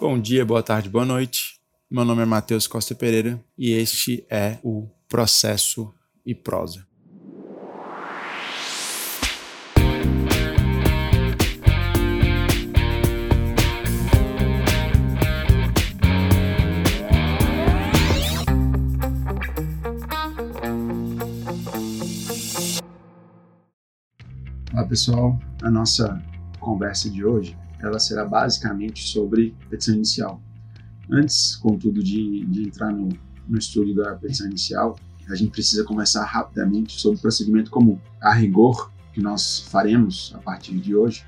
Bom dia, boa tarde, boa noite. Meu nome é Matheus Costa Pereira e este é o Processo e Prosa. Olá pessoal, a nossa conversa de hoje ela será basicamente sobre petição inicial. Antes, contudo, de, de entrar no, no estudo da petição inicial, a gente precisa conversar rapidamente sobre o procedimento comum. A rigor, que nós faremos a partir de hoje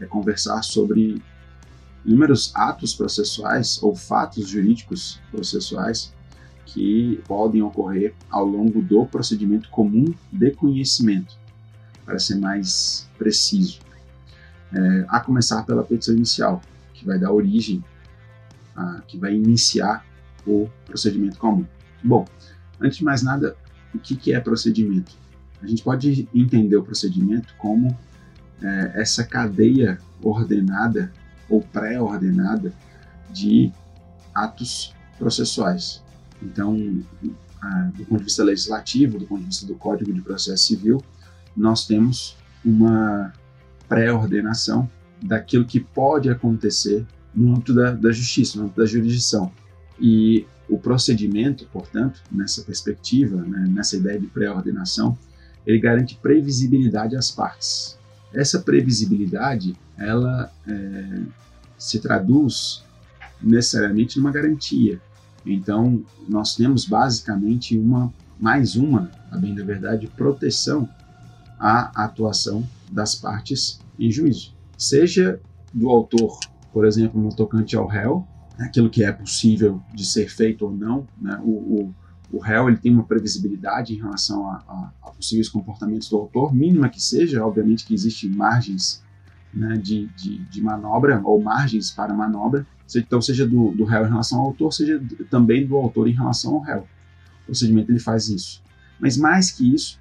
é conversar sobre inúmeros atos processuais ou fatos jurídicos processuais que podem ocorrer ao longo do procedimento comum de conhecimento, para ser mais preciso é, a começar pela petição inicial, que vai dar origem, a, que vai iniciar o procedimento comum. Bom, antes de mais nada, o que, que é procedimento? A gente pode entender o procedimento como é, essa cadeia ordenada ou pré-ordenada de atos processuais. Então, do ponto de vista legislativo, do ponto de vista do Código de Processo Civil, nós temos uma pré-ordenação daquilo que pode acontecer no âmbito da, da justiça, no âmbito da jurisdição. E o procedimento, portanto, nessa perspectiva, né, nessa ideia de pré-ordenação, ele garante previsibilidade às partes. Essa previsibilidade, ela é, se traduz necessariamente numa garantia. Então, nós temos basicamente uma, mais uma, a bem da verdade, proteção à atuação das partes em juízo. Seja do autor, por exemplo, no tocante ao réu, aquilo que é possível de ser feito ou não, né? o, o, o réu ele tem uma previsibilidade em relação a, a, a, possíveis comportamentos do autor, mínima que seja, obviamente que existem margens né, de, de, de, manobra ou margens para manobra, então seja do, do réu em relação ao autor, seja também do autor em relação ao réu. O procedimento ele faz isso. Mas mais que isso,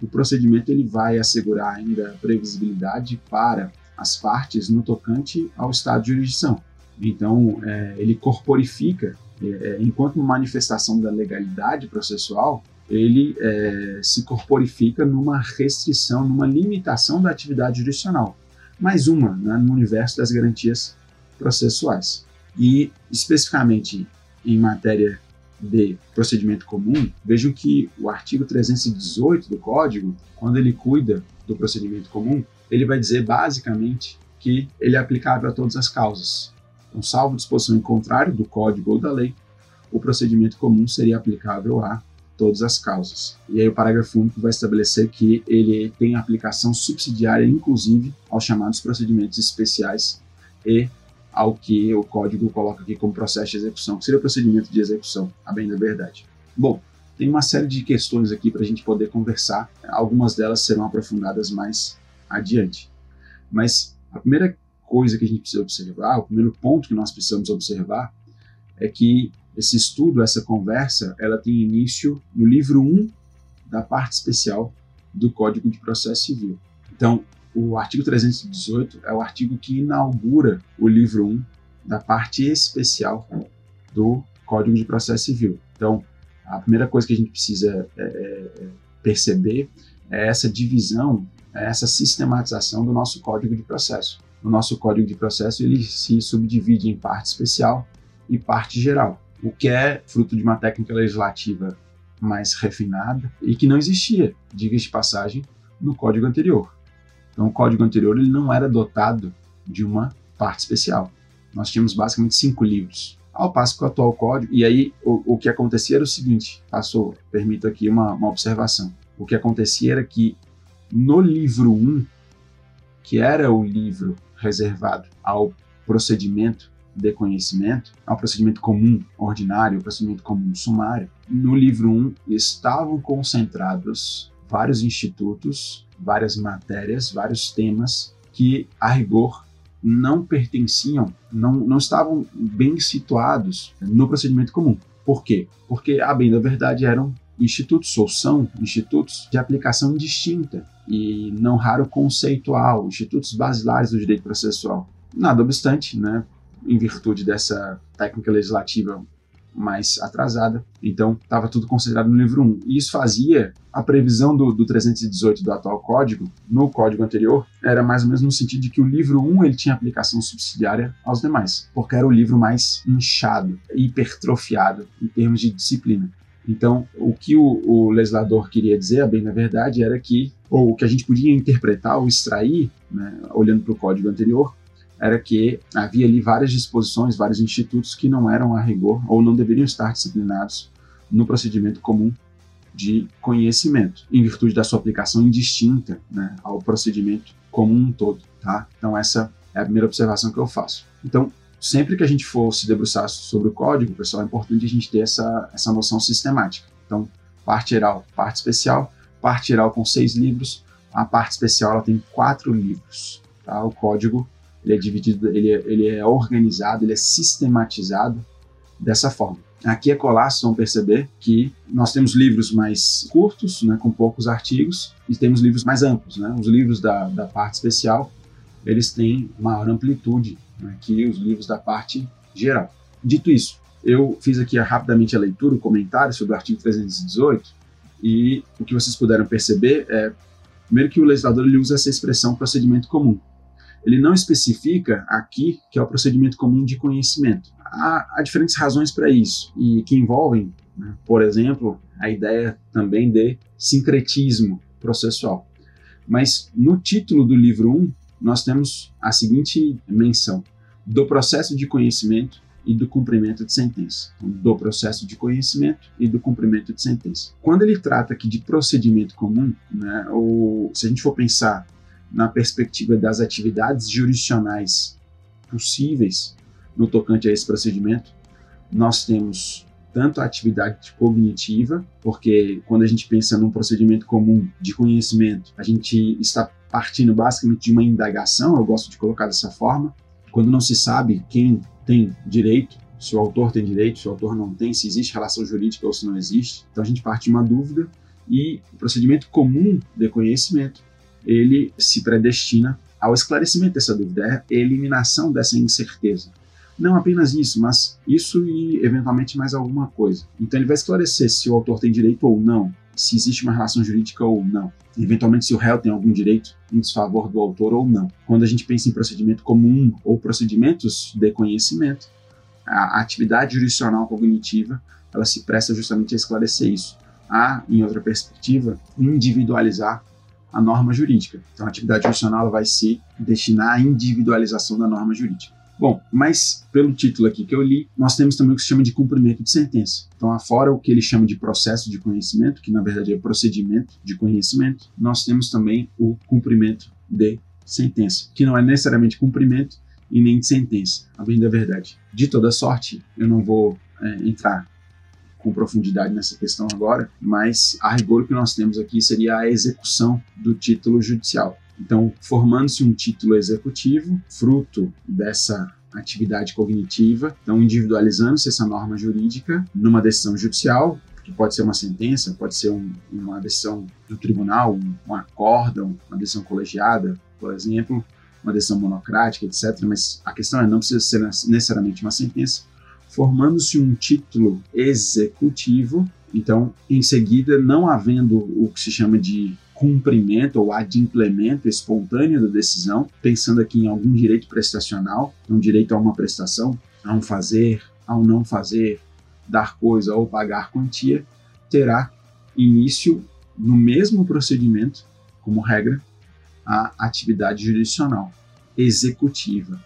o procedimento ele vai assegurar ainda previsibilidade para as partes no tocante ao estado de jurisdição. Então, é, ele corporifica, é, é enquanto manifestação da legalidade processual, ele é, se corporifica numa restrição, numa limitação da atividade jurisdicional. Mais uma né, no universo das garantias processuais. E, especificamente em matéria de procedimento comum, vejam que o artigo 318 do Código, quando ele cuida do procedimento comum, ele vai dizer basicamente que ele é aplicável a todas as causas. Então, salvo disposição em contrário do Código ou da lei, o procedimento comum seria aplicável a todas as causas. E aí o parágrafo único vai estabelecer que ele tem aplicação subsidiária, inclusive, aos chamados procedimentos especiais e ao que o código coloca aqui como processo de execução, que seria o procedimento de execução, a bem da verdade. Bom, tem uma série de questões aqui para a gente poder conversar, algumas delas serão aprofundadas mais adiante. Mas a primeira coisa que a gente precisa observar, o primeiro ponto que nós precisamos observar, é que esse estudo, essa conversa, ela tem início no livro 1 da parte especial do Código de Processo Civil. Então, o artigo 318 é o artigo que inaugura o livro 1 da parte especial do Código de Processo Civil. Então, a primeira coisa que a gente precisa é, é, é perceber é essa divisão, é essa sistematização do nosso Código de Processo. O nosso Código de Processo ele se subdivide em parte especial e parte geral, o que é fruto de uma técnica legislativa mais refinada e que não existia, diga de passagem, no Código anterior. Então, o código anterior ele não era dotado de uma parte especial. Nós tínhamos basicamente cinco livros. Ao passo que o atual código, e aí o, o que acontecia era o seguinte: passou, permito aqui uma, uma observação. O que acontecia era que no livro 1, que era o livro reservado ao procedimento de conhecimento, ao procedimento comum ordinário, procedimento comum sumário, no livro 1 estavam concentrados vários institutos, várias matérias, vários temas que, a rigor, não pertenciam, não, não estavam bem situados no procedimento comum. Por quê? Porque, a bem da verdade, eram institutos, ou são institutos de aplicação distinta e não raro conceitual, institutos basilares do direito processual. Nada obstante, né, em virtude dessa técnica legislativa mais atrasada. Então, estava tudo considerado no livro 1. E isso fazia a previsão do, do 318 do atual código, no código anterior, era mais ou menos no sentido de que o livro 1 ele tinha aplicação subsidiária aos demais, porque era o livro mais inchado, hipertrofiado em termos de disciplina. Então, o que o, o, legislador queria dizer, bem na verdade, era que, ou o que a gente podia interpretar ou extrair, né, olhando para o código anterior, era que havia ali várias disposições, vários institutos que não eram a rigor ou não deveriam estar disciplinados no procedimento comum de conhecimento, em virtude da sua aplicação indistinta né, ao procedimento comum um todo. Tá? Então, essa é a primeira observação que eu faço. Então, sempre que a gente for se debruçar sobre o código, pessoal, é importante a gente ter essa, essa noção sistemática. Então, parte geral, parte especial, parte geral com seis livros, a parte especial ela tem quatro livros. Tá? O código ele é dividido, ele é, ele é organizado, ele é sistematizado dessa forma. Aqui é colar, vocês vão perceber que nós temos livros mais curtos, né, com poucos artigos, e temos livros mais amplos. Né? Os livros da, da parte especial, eles têm maior amplitude né, que os livros da parte geral. Dito isso, eu fiz aqui rapidamente a leitura, o comentário sobre o artigo 318, e o que vocês puderam perceber é, primeiro que o legislador ele usa essa expressão procedimento comum ele não especifica aqui que é o procedimento comum de conhecimento. Há, há diferentes razões para isso e que envolvem, né, por exemplo, a ideia também de sincretismo processual. Mas no título do livro 1, nós temos a seguinte menção: do processo de conhecimento e do cumprimento de sentença. Então, do processo de conhecimento e do cumprimento de sentença. Quando ele trata aqui de procedimento comum, né, ou se a gente for pensar na perspectiva das atividades jurisdicionais possíveis no tocante a esse procedimento, nós temos tanto a atividade cognitiva, porque quando a gente pensa num procedimento comum de conhecimento, a gente está partindo basicamente de uma indagação, eu gosto de colocar dessa forma, quando não se sabe quem tem direito, se o autor tem direito, se o autor não tem, se existe relação jurídica ou se não existe. Então a gente parte de uma dúvida e o procedimento comum de conhecimento ele se predestina ao esclarecimento dessa dúvida, é a eliminação dessa incerteza. Não apenas isso, mas isso e eventualmente mais alguma coisa. Então ele vai esclarecer se o autor tem direito ou não, se existe uma relação jurídica ou não, eventualmente se o réu tem algum direito em desfavor do autor ou não. Quando a gente pensa em procedimento comum ou procedimentos de conhecimento, a atividade jurisdicional cognitiva ela se presta justamente a esclarecer isso. A, em outra perspectiva, individualizar a norma jurídica. Então, a atividade jurisdicional vai se destinar à individualização da norma jurídica. Bom, mas pelo título aqui que eu li, nós temos também o que se chama de cumprimento de sentença. Então, afora o que ele chama de processo de conhecimento, que na verdade é procedimento de conhecimento, nós temos também o cumprimento de sentença, que não é necessariamente cumprimento e nem de sentença, a bem da verdade. De toda sorte, eu não vou é, entrar com profundidade nessa questão agora, mas a rigor que nós temos aqui seria a execução do título judicial. Então, formando-se um título executivo, fruto dessa atividade cognitiva, então individualizando-se essa norma jurídica numa decisão judicial, que pode ser uma sentença, pode ser um, uma decisão do tribunal, um, um acórdão, uma decisão colegiada, por exemplo, uma decisão monocrática, etc. Mas a questão é não precisa ser necessariamente uma sentença, formando-se um título executivo. Então, em seguida, não havendo o que se chama de cumprimento ou adimplemento espontâneo da decisão, pensando aqui em algum direito prestacional, um direito a uma prestação, a um fazer, a um não fazer, dar coisa ou pagar quantia, terá início no mesmo procedimento, como regra, a atividade jurisdicional executiva.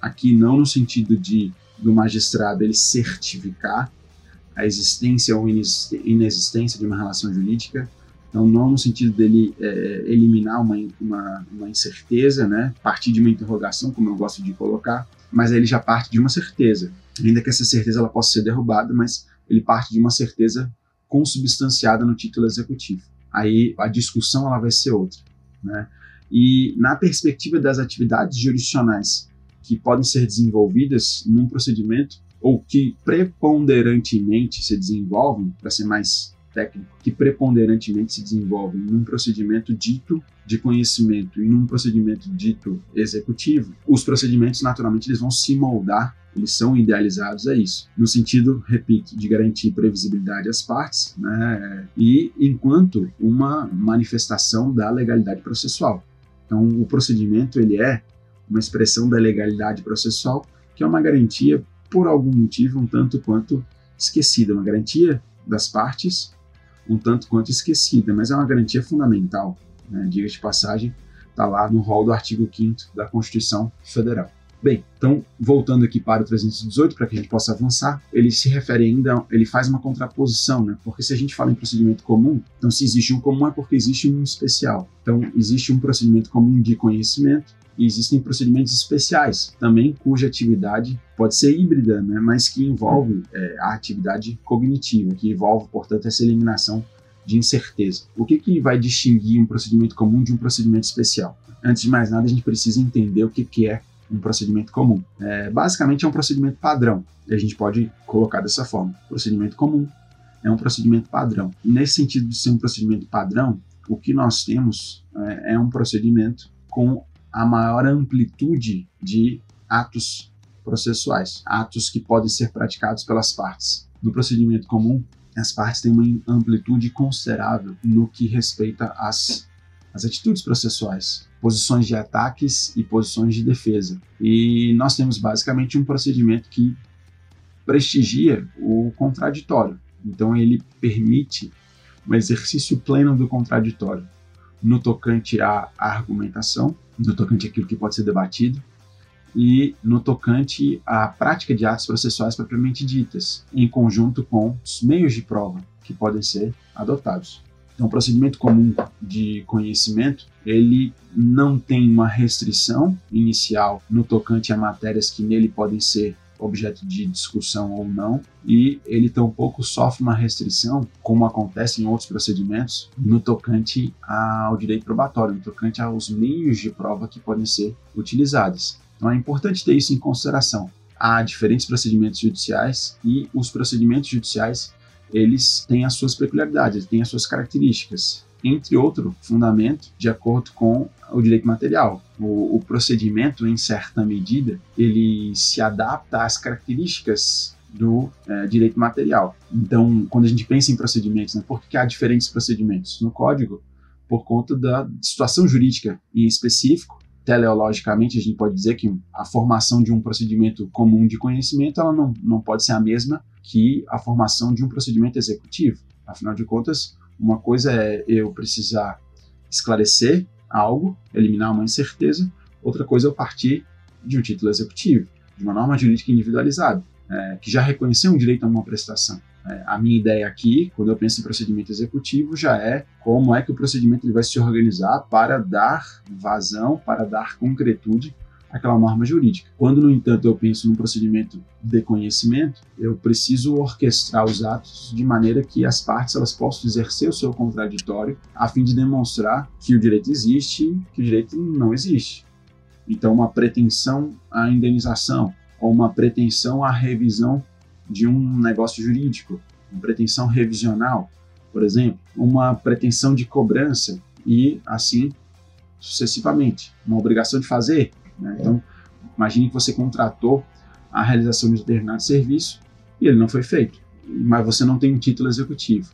Aqui não no sentido de do magistrado ele certificar a existência ou inexistência de uma relação jurídica. Então, não no sentido dele é, eliminar uma, uma, uma, incerteza, né, partir de uma interrogação, como eu gosto de colocar, mas ele já parte de uma certeza. Ainda que essa certeza ela possa ser derrubada, mas ele parte de uma certeza consubstanciada no título executivo. Aí a discussão ela vai ser outra. Né? E na perspectiva das atividades jurisdicionais que podem ser desenvolvidas num procedimento ou que preponderantemente se desenvolvem, para ser mais técnico, que preponderantemente se desenvolvem num procedimento dito de conhecimento e num procedimento dito executivo, os procedimentos naturalmente eles vão se moldar eles são idealizados a isso, no sentido, repito, de garantir previsibilidade às partes, né, e enquanto uma manifestação da legalidade processual. Então, o procedimento ele é uma expressão da legalidade processual, que é uma garantia por algum motivo um tanto quanto esquecida, uma garantia das partes um tanto quanto esquecida, mas é uma garantia fundamental, né, diga de passagem, está lá no rol do artigo 5 da Constituição Federal. Bem, então voltando aqui para o 318 para que a gente possa avançar, ele se refere ainda, ele faz uma contraposição, né? Porque se a gente fala em procedimento comum, então se existe um comum é porque existe um especial. Então existe um procedimento comum de conhecimento e existem procedimentos especiais também cuja atividade pode ser híbrida, né? Mas que envolve é, a atividade cognitiva, que envolve, portanto, essa eliminação de incerteza. O que, que vai distinguir um procedimento comum de um procedimento especial? Antes de mais nada, a gente precisa entender o que, que é um procedimento comum. É, basicamente é um procedimento padrão, e a gente pode colocar dessa forma. Procedimento comum é um procedimento padrão. Nesse sentido de ser um procedimento padrão, o que nós temos é, é um procedimento com a maior amplitude de atos processuais, atos que podem ser praticados pelas partes. No procedimento comum, as partes têm uma amplitude considerável no que respeita às, às atitudes processuais posições de ataques e posições de defesa. E nós temos basicamente um procedimento que prestigia o contraditório. Então ele permite um exercício pleno do contraditório no tocante à argumentação, no tocante àquilo que pode ser debatido e no tocante à prática de atos processuais propriamente ditas, em conjunto com os meios de prova que podem ser adotados. Então, o procedimento comum de conhecimento, ele não tem uma restrição inicial no tocante a matérias que nele podem ser objeto de discussão ou não, e ele tampouco sofre uma restrição, como acontece em outros procedimentos, no tocante ao direito probatório, no tocante aos meios de prova que podem ser utilizados. Então é importante ter isso em consideração. Há diferentes procedimentos judiciais e os procedimentos judiciais eles têm as suas peculiaridades, têm as suas características, entre outro fundamento, de acordo com o direito material. O, o, procedimento, em certa medida, ele se adapta às características do é, direito material. Então, quando a gente pensa em procedimentos, né, por que há diferentes procedimentos? No código, por conta da situação jurídica em específico, teleologicamente, a gente pode dizer que a formação de um procedimento comum de conhecimento ela não, não pode ser a mesma que a formação de um procedimento executivo. Afinal de contas, uma coisa é eu precisar esclarecer algo, eliminar uma incerteza, outra coisa é eu partir de um título executivo, de uma norma jurídica individualizada, é, que já reconheceu um direito a uma prestação. É, a minha ideia aqui, quando eu penso em procedimento executivo, já é como é que o procedimento ele vai se organizar para dar vazão, para dar concretude aquela norma jurídica. Quando, no entanto, eu penso num procedimento de conhecimento, eu preciso orquestrar os atos de maneira que as partes elas possam exercer o seu contraditório a fim de demonstrar que o direito existe, que o direito não existe. Então, uma pretensão à indenização ou uma pretensão à revisão de um negócio jurídico, uma pretensão revisional, por exemplo, uma pretensão de cobrança e assim sucessivamente, uma obrigação de fazer, né? Então, imagine que você contratou a realização de um determinado serviço e ele não foi feito, mas você não tem um título executivo.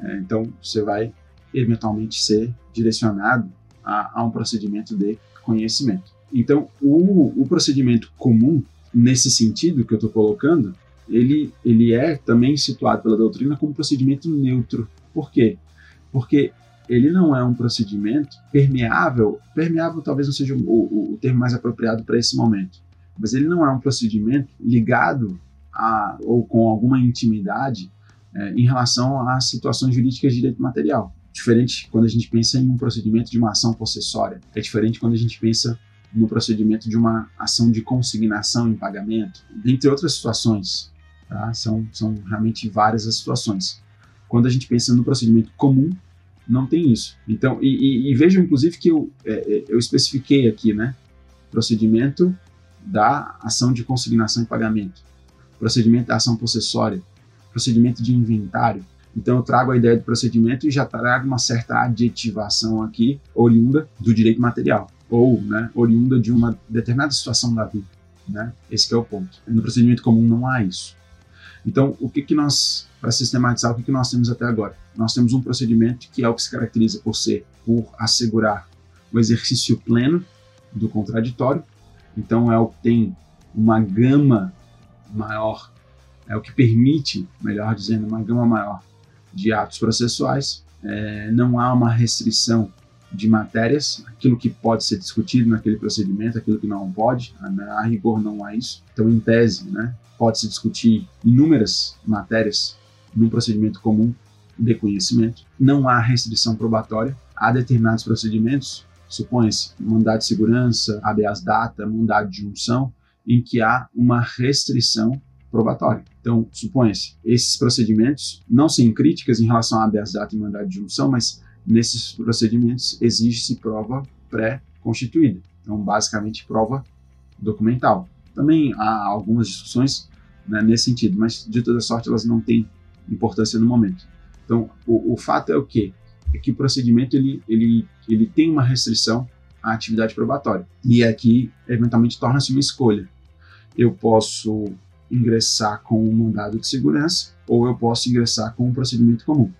É, então, você vai eventualmente ser direcionado a, a um procedimento de conhecimento. Então, o, o procedimento comum, nesse sentido que eu estou colocando, ele, ele é também situado pela doutrina como procedimento neutro. Por quê? Porque ele não é um procedimento permeável, permeável talvez não seja o, o, o termo mais apropriado para esse momento, mas ele não é um procedimento ligado a, ou com alguma intimidade é, em relação às situações jurídicas de direito material. Diferente quando a gente pensa em um procedimento de uma ação possessória, é diferente quando a gente pensa no procedimento de uma ação de consignação em pagamento, dentre outras situações. Tá? São, são realmente várias as situações. Quando a gente pensa no procedimento comum, não tem isso. Então, e, e, e vejam, inclusive, que eu, é, é, eu especifiquei aqui, né? Procedimento da ação de consignação e pagamento, procedimento da ação possessória, procedimento de inventário. Então eu trago a ideia do procedimento e já trago uma certa adjetivação aqui, oriunda do direito material, ou né, oriunda de uma determinada situação da vida. Né? Esse é o ponto. No procedimento comum não há isso. Então, o que, que nós, para sistematizar, o que, que nós temos até agora? Nós temos um procedimento que é o que se caracteriza por ser, por assegurar o exercício pleno do contraditório. Então, é o que tem uma gama maior, é o que permite, melhor dizendo, uma gama maior de atos processuais. É, não há uma restrição de matérias, aquilo que pode ser discutido naquele procedimento, aquilo que não pode, a, a rigor não há isso. Então, em tese, né, pode-se discutir inúmeras matérias num procedimento comum de conhecimento. Não há restrição probatória. Há determinados procedimentos, supõe-se mandado de segurança, habeas data, mandado de junção, em que há uma restrição probatória. Então, supõe-se, esses procedimentos não sem críticas em relação a habeas data e mandado de junção, mas nesses procedimentos exige-se prova pré-constituída. Então, basicamente, prova documental. Também há algumas discussões né, nesse sentido, mas de toda sorte elas não têm importância no momento. Então, o, o fato é o quê? É que o procedimento ele, ele, ele tem uma restrição à atividade probatória. E aqui, eventualmente, torna-se uma escolha. Eu posso ingressar com um mandado de segurança ou eu posso ingressar com um procedimento comum.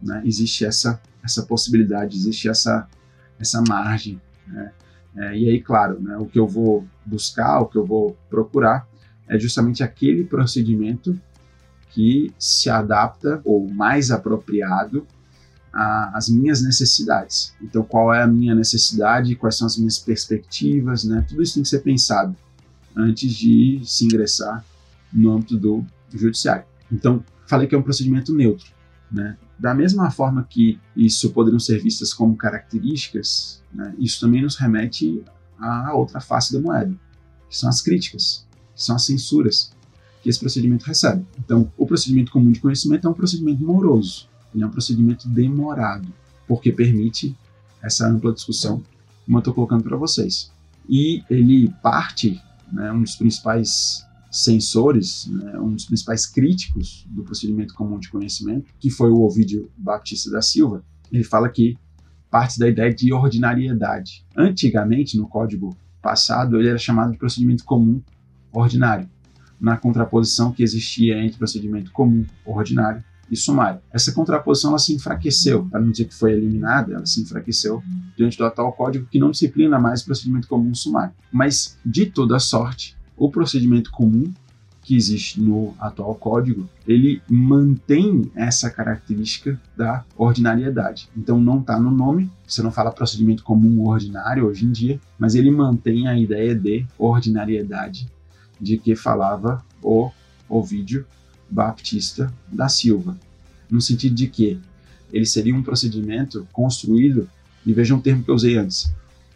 Né? Existe essa, essa possibilidade, existe essa, essa margem. Né? É, e aí, claro, né, o que eu vou buscar, o que eu vou procurar é justamente aquele procedimento que se adapta ou mais apropriado às minhas necessidades. Então, qual é a minha necessidade, quais são as minhas perspectivas, né? Tudo isso tem que ser pensado antes de se ingressar no âmbito do judiciário. Então, falei que é um procedimento neutro, né? Da mesma forma que isso poderiam ser vistas como características, né, isso também nos remete à outra face da moeda, que são as críticas, que são as censuras que esse procedimento recebe. Então, o procedimento comum de conhecimento é um procedimento moroso, ele é um procedimento demorado, porque permite essa ampla discussão, como eu estou colocando para vocês. E ele parte, né, um dos principais sensores, né, um dos principais críticos do procedimento comum de conhecimento, que foi o Ovidio Baptista da Silva, ele fala que parte da ideia de ordinariedade. Antigamente, no código passado, ele era chamado de procedimento comum ordinário, na contraposição que existia entre procedimento comum ordinário e sumário. Essa contraposição ela se enfraqueceu, para não dizer que foi eliminada, ela se enfraqueceu diante do atual código que não disciplina mais procedimento comum sumário. Mas, de toda sorte, o procedimento comum que existe no atual código, ele mantém essa característica da ordinariedade. Então não está no nome, você não fala procedimento comum ordinário hoje em dia, mas ele mantém a ideia de ordinariedade de que falava o Ovídio Baptista da Silva, no sentido de que ele seria um procedimento construído, e veja um termo que eu usei antes,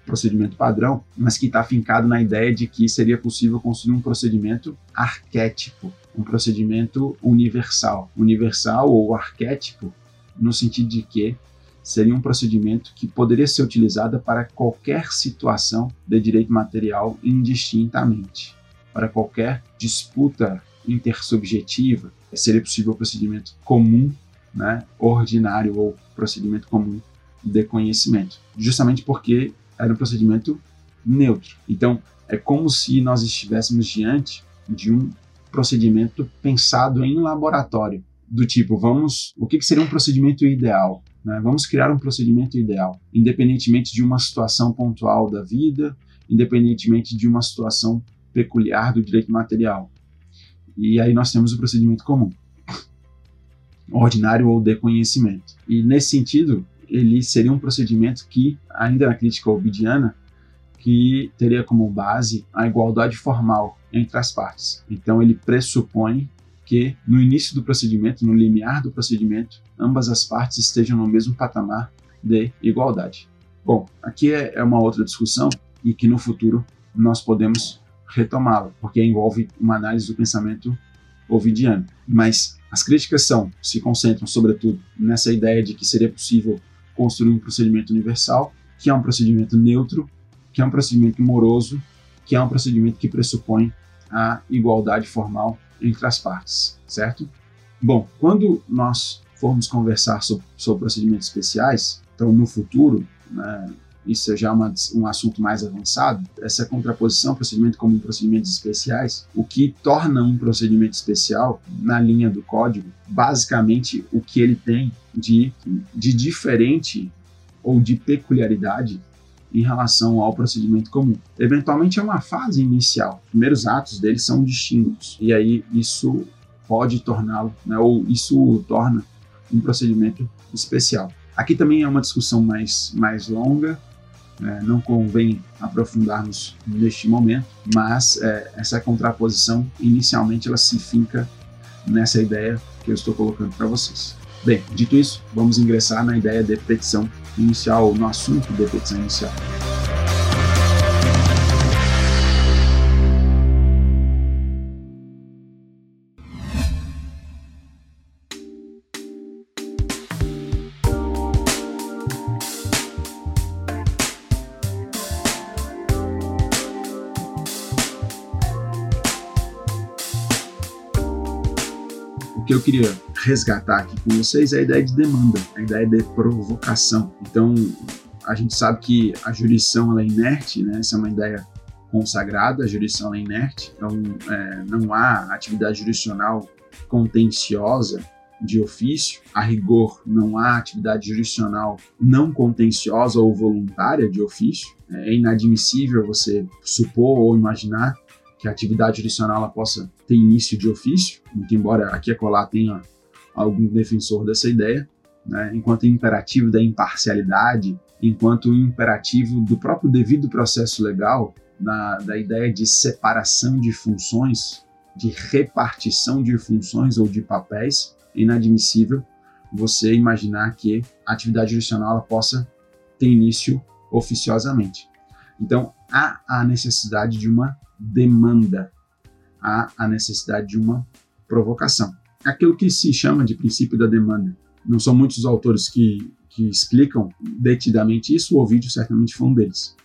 procedimento padrão, mas que está afincado na ideia de que seria possível construir um procedimento arquétipo, um procedimento universal. Universal ou arquétipo, no sentido de que seria um procedimento que poderia ser utilizado para qualquer situação de direito material indistintamente, para qualquer disputa intersubjetiva, seria possível o procedimento comum, né, ordinário ou procedimento comum de conhecimento, justamente porque era um procedimento neutro. Então, é como se nós estivéssemos diante de um procedimento pensado em laboratório, do tipo, vamos, o que, que seria um procedimento ideal? Né? Vamos criar um procedimento ideal, independentemente de uma situação pontual da vida, independentemente de uma situação peculiar do direito material. E aí nós temos o procedimento comum, ordinário ou de conhecimento. E nesse sentido, ele seria um procedimento que, ainda na crítica obidiana, que teria como base a igualdade formal entre as partes. Então ele pressupõe que no início do procedimento, no limiar do procedimento, ambas as partes estejam no mesmo patamar de igualdade. Bom, aqui é, é uma outra discussão e que no futuro nós podemos retomá-la, porque envolve uma análise do pensamento ovidiano. Mas as críticas são, se concentram sobretudo nessa ideia de que seria possível construir um procedimento universal, que é um procedimento neutro, que é um procedimento moroso, que é um procedimento que pressupõe a igualdade formal entre as partes, certo? Bom, quando nós formos conversar sobre, sobre procedimentos especiais, então no futuro, né, isso é já uma, um assunto mais avançado, essa contraposição procedimento comum procedimentos especiais, o que torna um procedimento especial, na linha do código, basicamente o que ele tem de, de diferente ou de peculiaridade em relação ao procedimento comum. Eventualmente é uma fase inicial, os primeiros atos dele são distintos, e aí isso pode torná-lo, né, ou isso torna um procedimento especial. Aqui também é uma discussão mais, mais longa, é, não convém aprofundarmos neste momento, mas é, essa contraposição, inicialmente, ela se finca nessa ideia que eu estou colocando para vocês. Bem, dito isso, vamos ingressar na ideia de petição inicial, no assunto de petição inicial. Que eu queria resgatar aqui com vocês é a ideia de demanda, a ideia de provocação. Então, a gente sabe que a jurisdição é inerte, né? Essa é uma ideia consagrada, a jurisdição é inerte, então é, não há atividade jurisdicional contenciosa de ofício, a rigor não há atividade jurisdicional não contenciosa ou voluntária de ofício. É inadmissível você supor ou imaginar que a atividade jurisdicional ela possa ter início de ofício, muito embora aqui e acolá tenha algum defensor dessa ideia, né, enquanto imperativo da imparcialidade, enquanto imperativo do próprio devido processo legal, da, da ideia de separação de funções, de repartição de funções ou de papéis, é inadmissível você imaginar que a atividade jurisdicional possa ter início oficiosamente. Então, há a necessidade de uma demanda, há a necessidade de uma provocação. Aquilo que se chama de princípio da demanda. Não são muitos os autores que, que explicam detidamente isso, o Ovidio certamente foi um deles.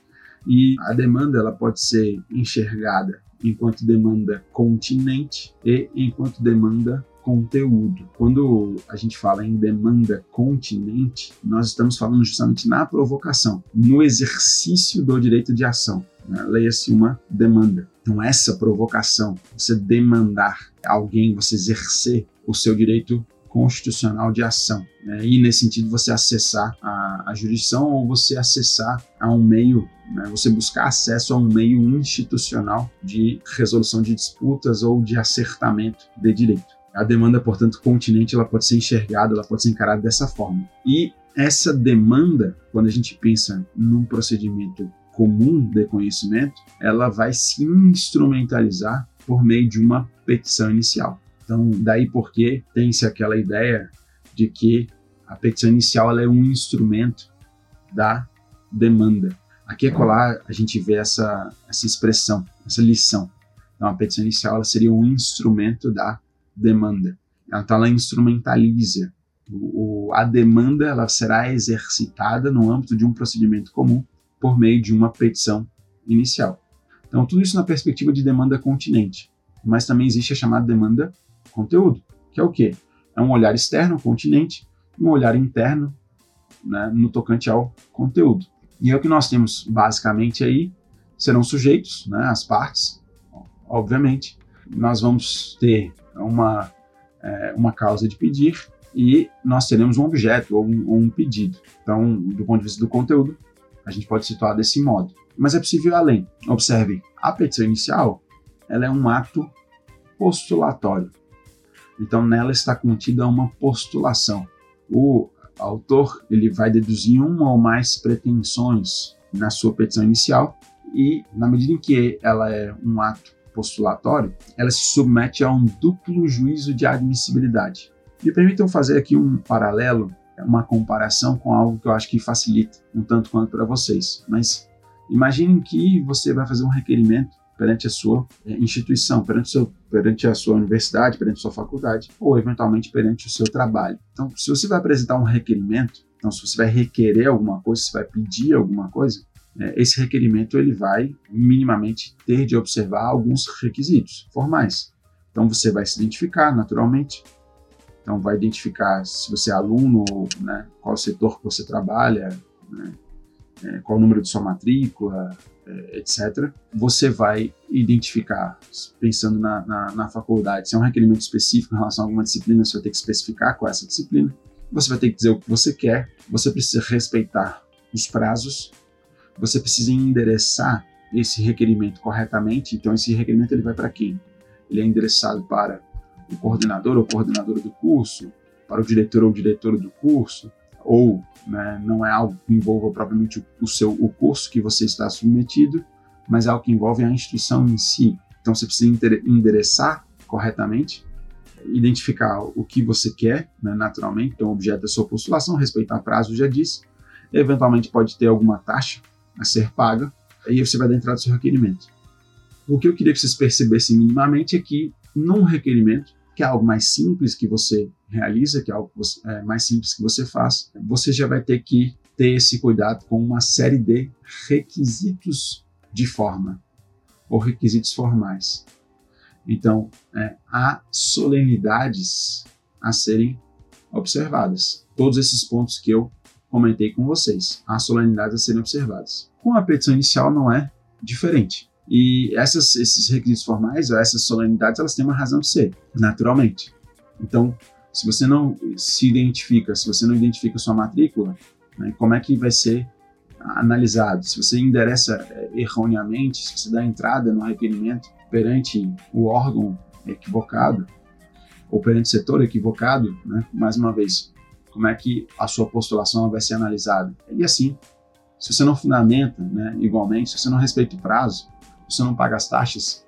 E a demanda ela pode ser enxergada enquanto demanda continente e enquanto demanda conteúdo. Quando a gente fala em demanda continente, nós estamos falando justamente na provocação, no exercício do direito de ação. Né? Leia-se uma demanda. Então, essa provocação, você demandar alguém, você exercer o seu direito constitucional de ação. Né? E, nesse sentido, você acessar a, a jurisdição ou você acessar a um meio, né? você buscar acesso a um meio institucional de resolução de disputas ou de acertamento de direito. A demanda, portanto, continente, ela pode ser enxergada, ela pode ser encarada dessa forma. E essa demanda, quando a gente pensa num procedimento comum de conhecimento, ela vai se instrumentalizar por meio de uma petição inicial. Então, daí porque tem-se aquela ideia de que a petição inicial é um instrumento da demanda. Aqui e colar a gente vê essa, essa expressão, essa lição. Então, a petição inicial seria um instrumento da demanda. Então, ela instrumentaliza. O, o, a demanda ela será exercitada no âmbito de um procedimento comum por meio de uma petição inicial. Então, tudo isso na perspectiva de demanda continente. Mas também existe a chamada demanda conteúdo, que é o quê? É um olhar externo ao continente e um olhar interno né, no tocante ao conteúdo. E é o que nós temos basicamente aí serão sujeitos, né, as partes, obviamente. Nós vamos ter uma, é, uma causa de pedir e nós teremos um objeto ou um, um pedido. Então, do ponto de vista do conteúdo, a gente pode situar desse modo. Mas é possível ir além. Observe, a petição inicial ela é um ato postulatório. Então nela está contida uma postulação. O autor ele vai deduzir uma ou mais pretensões na sua petição inicial e na medida em que ela é um ato postulatório, ela se submete a um duplo juízo de admissibilidade. Me permitam fazer aqui um paralelo uma comparação com algo que eu acho que facilita um tanto quanto para vocês. Mas imaginem que você vai fazer um requerimento perante a sua é, instituição, perante, seu, perante a sua universidade, perante a sua faculdade, ou eventualmente perante o seu trabalho. Então, se você vai apresentar um requerimento, então se você vai requerer alguma coisa, se vai pedir alguma coisa, é, esse requerimento ele vai minimamente ter de observar alguns requisitos formais. Então você vai se identificar naturalmente, Então, vai identificar se você é aluno, né, qual setor que você trabalha, né, é, qual o número de sua matrícula, é, etc. Você vai identificar, pensando na, na, na, faculdade, se é um requerimento específico em relação a alguma disciplina, você vai ter que especificar qual é essa disciplina. Você vai ter que dizer o que você quer, você precisa respeitar os prazos, você precisa endereçar esse requerimento corretamente. Então, esse requerimento ele vai para quem? Ele é endereçado para o coordenador ou coordenadora do curso, para o diretor ou diretora do curso, ou né, não é algo que envolva propriamente o, o, seu o curso que você está submetido, mas é algo que envolve a instituição em si. Então, você precisa endereçar corretamente identificar o que você quer, né, naturalmente, então objeto da sua postulação, respeitar prazo, já disse. Eventualmente pode ter alguma taxa a ser paga, aí você vai dar entrada do seu requerimento. O que eu queria que vocês percebessem minimamente é que num requerimento, que é algo mais simples que você realiza, que é algo é, mais simples que você faz, você já vai ter que ter esse cuidado com uma série de requisitos de forma ou requisitos formais. Então, é, há solenidades a serem observadas. Todos esses pontos que eu comentei com vocês, há solenidades a serem observadas. Com a petição inicial não é diferente. E essas, esses requisitos formais, ou essas solenidades, elas têm uma razão de ser, naturalmente. Então, se você não se identifica, se você não identifica sua matrícula, né, como é que vai ser analisado? Se você endereça é, erroneamente, se você dá entrada no requerimento perante o órgão equivocado, ou perante o setor equivocado, né? mais uma vez, como é que a sua postulação vai ser analisada. E assim, se você não fundamenta, né, igualmente, se você não respeita o prazo, você não paga as taxas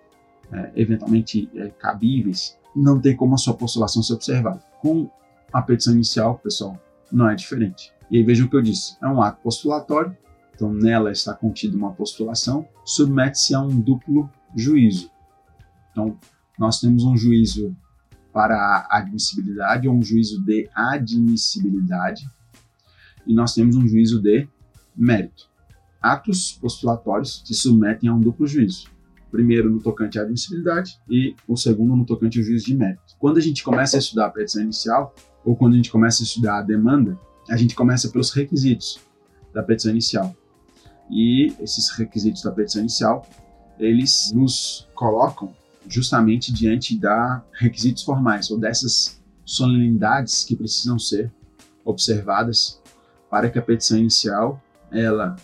é, eventualmente é, cabíveis, não tem como a sua postulação ser observada. Com a petição inicial, pessoal, não é diferente. E aí vejam o que eu disse, é um ato postulatório, então nela está contida uma postulação, submete-se a um duplo juízo. Então, nós temos um juízo para a admissibilidade ou um juízo de admissibilidade e nós temos um juízo de mérito. Atos postulatórios se submetem a um duplo juízo. primeiro no tocante à admissibilidade e o segundo no tocante ao juízo de mérito. Quando a gente começa a estudar a petição inicial ou quando a gente começa a estudar a demanda, a gente começa pelos requisitos da petição inicial. E esses requisitos da petição inicial eles nos colocam justamente diante da requisitos formais ou dessas solenidades que precisam ser observadas para que a petição inicial, ela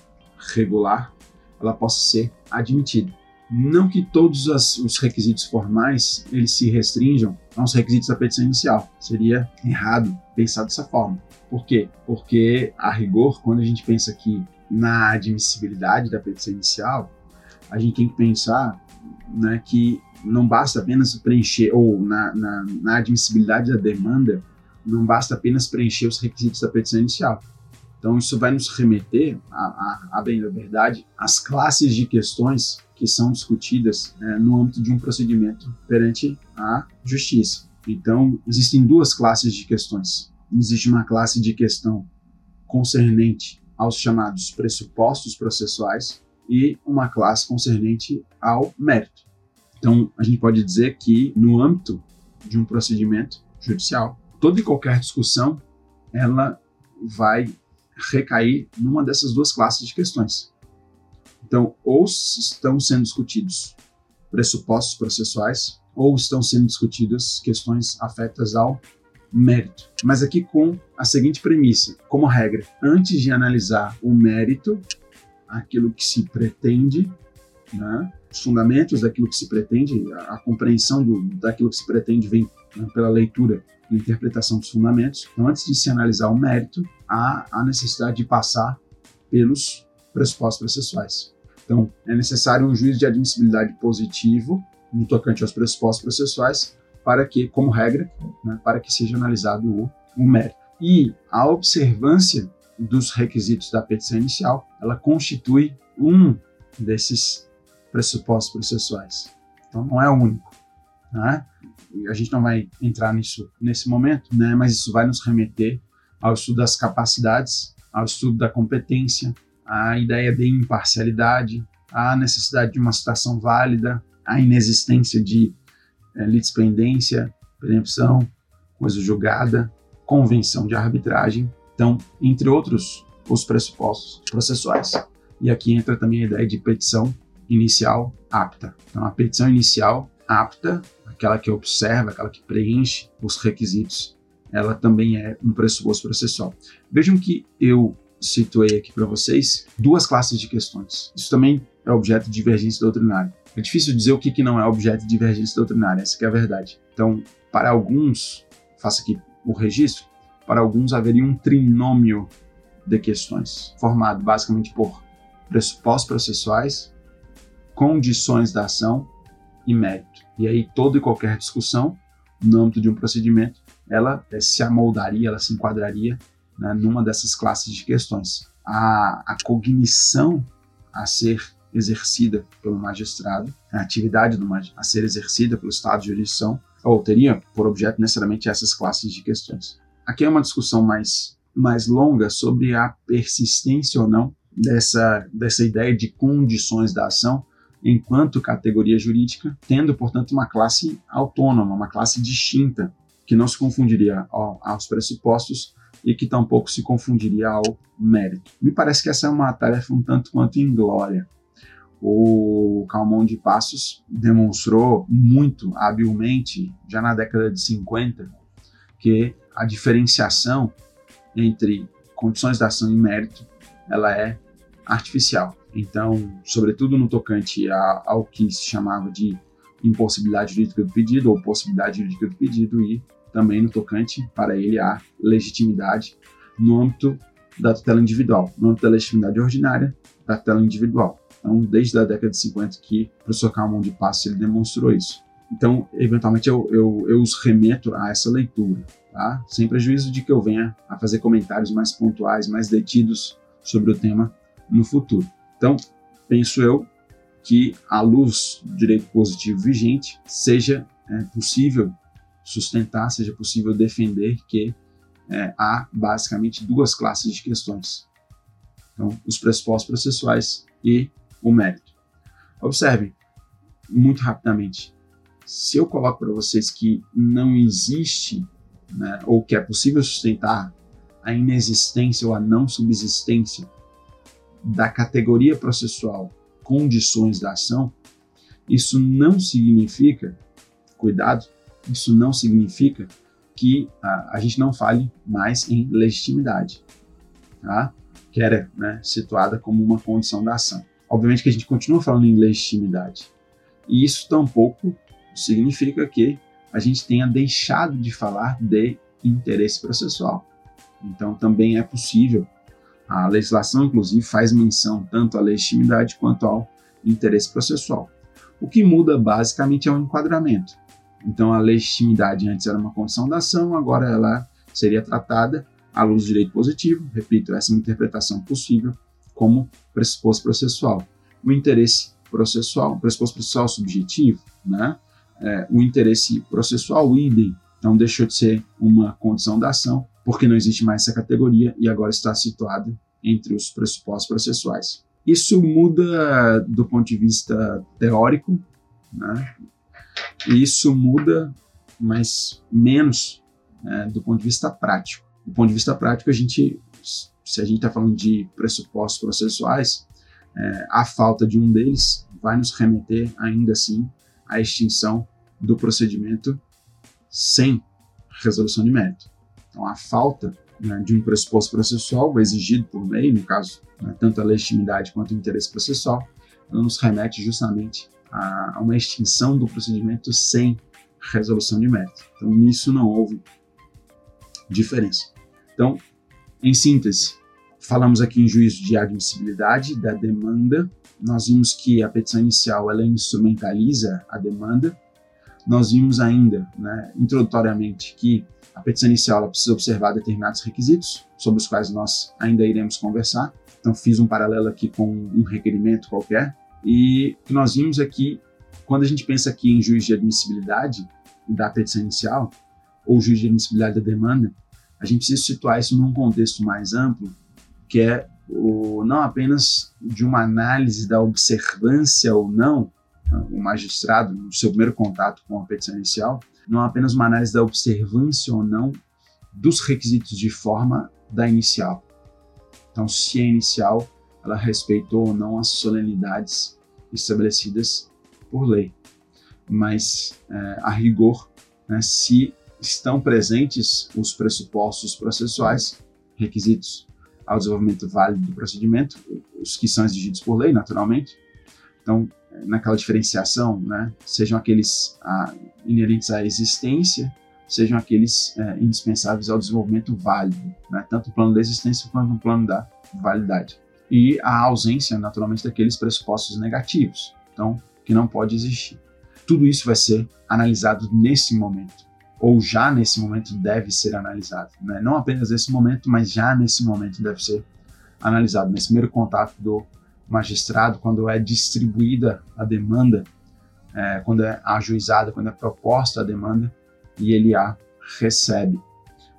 regular, ela possa ser admitida. Não que todos as, os requisitos formais eles se restringam aos requisitos da petição inicial. Seria errado pensar dessa forma. Por quê? Porque, a rigor, quando a gente pensa aqui na admissibilidade da petição inicial, a gente tem que pensar né, que não basta apenas preencher, ou na, na, na, admissibilidade da demanda, não basta apenas preencher os requisitos da petição inicial. Então, isso vai nos remeter, a, a, a bem da verdade, às classes de questões que são discutidas né, no âmbito de um procedimento perante a justiça. Então, existem duas classes de questões. Existe uma classe de questão concernente aos chamados pressupostos processuais, e uma classe concernente ao mérito. Então, a gente pode dizer que no âmbito de um procedimento judicial, toda e qualquer discussão ela vai recair numa dessas duas classes de questões. Então, ou estão sendo discutidos pressupostos processuais, ou estão sendo discutidas questões afetas ao mérito. Mas aqui com a seguinte premissa, como regra, antes de analisar o mérito, aquilo que se pretende, né? os fundamentos daquilo que se pretende, a, a compreensão do, daquilo que se pretende vem né, pela leitura e interpretação dos fundamentos. Então, antes de se analisar o mérito, há a necessidade de passar pelos pressupostos processuais. Então, é necessário um juízo de admissibilidade positivo no tocante aos pressupostos processuais para que, como regra, né, para que seja analisado o, o mérito. E a observância dos requisitos da petição inicial, ela constitui um desses pressupostos processuais. Então, não é o único. Né? A gente não vai entrar nisso nesse momento, né? mas isso vai nos remeter ao estudo das capacidades, ao estudo da competência, à ideia de imparcialidade, à necessidade de uma citação válida, à inexistência de é, litispendência, preempção, coisa julgada, convenção de arbitragem. Então, entre outros, os pressupostos processuais. E aqui entra também a ideia de petição inicial apta. Então, a petição inicial apta, aquela que observa, aquela que preenche os requisitos, ela também é um pressuposto processual. Vejam que eu situei aqui para vocês duas classes de questões. Isso também é objeto de divergência doutrinária. É difícil dizer o que, que não é objeto de divergência doutrinária, essa é a verdade. Então, para alguns, faça aqui o registro, para alguns haveria um trinômio de questões, formado basicamente por pressupostos processuais, condições da ação e mérito. E aí toda e qualquer discussão no âmbito de um procedimento, ela eh, se amoldaria, ela se enquadraria né, numa dessas classes de questões. A, a cognição a ser exercida pelo magistrado, a atividade do a ser exercida pelo Estado de jurisdição, ou teria por objeto necessariamente essas classes de questões. Aqui é uma discussão mais, mais longa sobre a persistência ou não dessa, dessa ideia de condições da ação enquanto categoria jurídica, tendo, portanto, uma classe autônoma, uma classe distinta, que não se confundiria ao, aos pressupostos e que tampouco se confundiria ao mérito. Me parece que essa é uma tarefa um tanto quanto inglória. O Calmon de Passos demonstrou muito habilmente, já na década de 50, que a diferenciação entre condições da ação e mérito ela é artificial. Então, sobretudo no tocante ao que se chamava de impossibilidade jurídica do pedido ou possibilidade jurídica do pedido e também no tocante para ele a legitimidade no âmbito da tutela individual, no âmbito da legitimidade ordinária da tutela individual. Então, desde a década de 50 que o professor Calmon de Passo ele demonstrou isso. Então, eventualmente, eu, eu, eu os remeto a essa leitura, tá? sem prejuízo de que eu venha a fazer comentários mais pontuais, mais detidos sobre o tema no futuro. Então, penso eu que, à luz do direito positivo vigente, seja é, possível sustentar, seja possível defender que é, há basicamente duas classes de questões. Então, os pressupostos processuais e o mérito. Observem, muito rapidamente, se eu coloco para vocês que não existe, né, ou que é possível sustentar a inexistência ou a não subsistência da categoria processual condições da ação, isso não significa, cuidado, isso não significa que a, a gente não fale mais em legitimidade, tá? que era né, situada como uma condição da ação. Obviamente que a gente continua falando em legitimidade, e isso tampouco significa que a gente tenha deixado de falar de interesse processual. Então, também é possível a legislação, inclusive, faz menção tanto à legitimidade quanto ao interesse processual. O que muda basicamente é o enquadramento. Então, a legitimidade antes era uma condição da ação, agora ela seria tratada à luz do direito positivo, repito, essa é uma interpretação possível, como pressuposto processual. O interesse processual, pressuposto processual subjetivo, né? É, o interesse processual idem, então deixou de ser uma condição da ação porque não existe mais essa categoria e agora está situada entre os pressupostos processuais. Isso muda do ponto de vista teórico, né? e isso muda, mas menos né, do ponto de vista prático. Do ponto de vista prático, a gente, se a gente está falando de pressupostos processuais, é, a falta de um deles vai nos remeter ainda assim à extinção do procedimento sem resolução de mérito. Então, a falta né, de um pressuposto processual exigido por lei, no caso, né, tanto a legitimidade quanto o interesse processual, nos remete justamente a, a uma extinção do procedimento sem resolução de mérito. Então, nisso não houve diferença. Então, em síntese, falamos aqui em juízo de admissibilidade da demanda. Nós vimos que a petição inicial ela instrumentaliza a demanda. Nós vimos ainda, né, introdutoriamente, que a petição inicial precisa observar determinados requisitos, sobre os quais nós ainda iremos conversar. Então, fiz um paralelo aqui com um requerimento qualquer. E o que nós vimos aqui, é quando a gente pensa aqui em juiz de admissibilidade da petição inicial, ou juiz de admissibilidade da demanda, a gente precisa situar isso num contexto mais amplo, que é o, não apenas de uma análise da observância ou não, o magistrado, no seu primeiro contato com a petição inicial, não é apenas uma análise da observância ou não dos requisitos de forma da inicial. Então, se a inicial ela respeitou ou não as solenidades estabelecidas por lei. Mas, é, a rigor, né, se estão presentes os pressupostos processuais, requisitos ao desenvolvimento válido do procedimento, os que são exigidos por lei, naturalmente. Então, naquela diferenciação, né, sejam aqueles a, inerentes à existência, sejam aqueles é, indispensáveis ao desenvolvimento válido, né, tanto o plano da existência quanto o plano da validade. E a ausência, naturalmente, daqueles pressupostos negativos, então, que não pode existir. Tudo isso vai ser analisado nesse momento, ou já nesse momento deve ser analisado. Né? Não apenas nesse momento, mas já nesse momento deve ser analisado, nesse primeiro contato do magistrado, quando é distribuída a demanda, é, quando é ajuizada, quando é proposta a demanda e ele a recebe,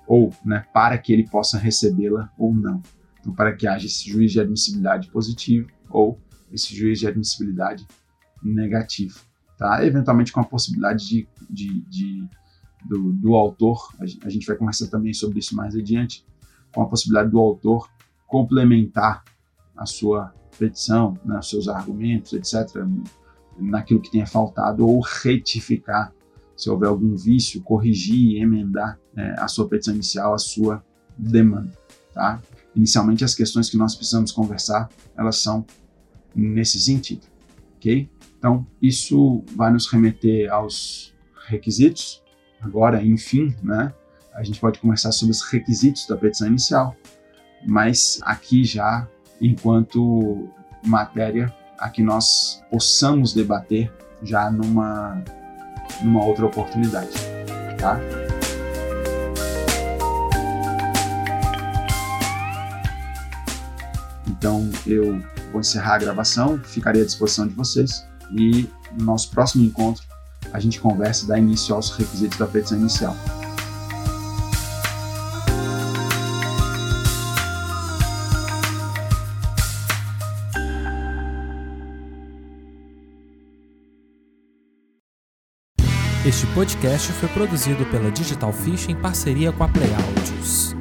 ou né, para que ele possa recebê-la ou não. Então, para que haja esse juiz de admissibilidade positivo ou esse juiz de admissibilidade negativo. Tá? Eventualmente com a possibilidade de, de, de do, do, autor, a gente vai conversar também sobre isso mais adiante, com a possibilidade do autor complementar a sua petição, né, seus argumentos, etc., naquilo que tenha faltado, ou retificar, se houver algum vício, corrigir e emendar é, a sua petição inicial, a sua demanda. Tá? Inicialmente, as questões que nós precisamos conversar, elas são nesse sentido, ok? Então, isso vai nos remeter aos requisitos. Agora, enfim, né, a gente pode conversar sobre os requisitos da petição inicial, mas aqui já enquanto matéria a que nós possamos debater já numa, numa outra oportunidade, tá? Então eu vou encerrar a gravação, ficarei à disposição de vocês e no nosso próximo encontro a gente conversa e dá início aos requisitos da petição inicial. Este podcast foi produzido pela Digital Fish em parceria com a Play Audios.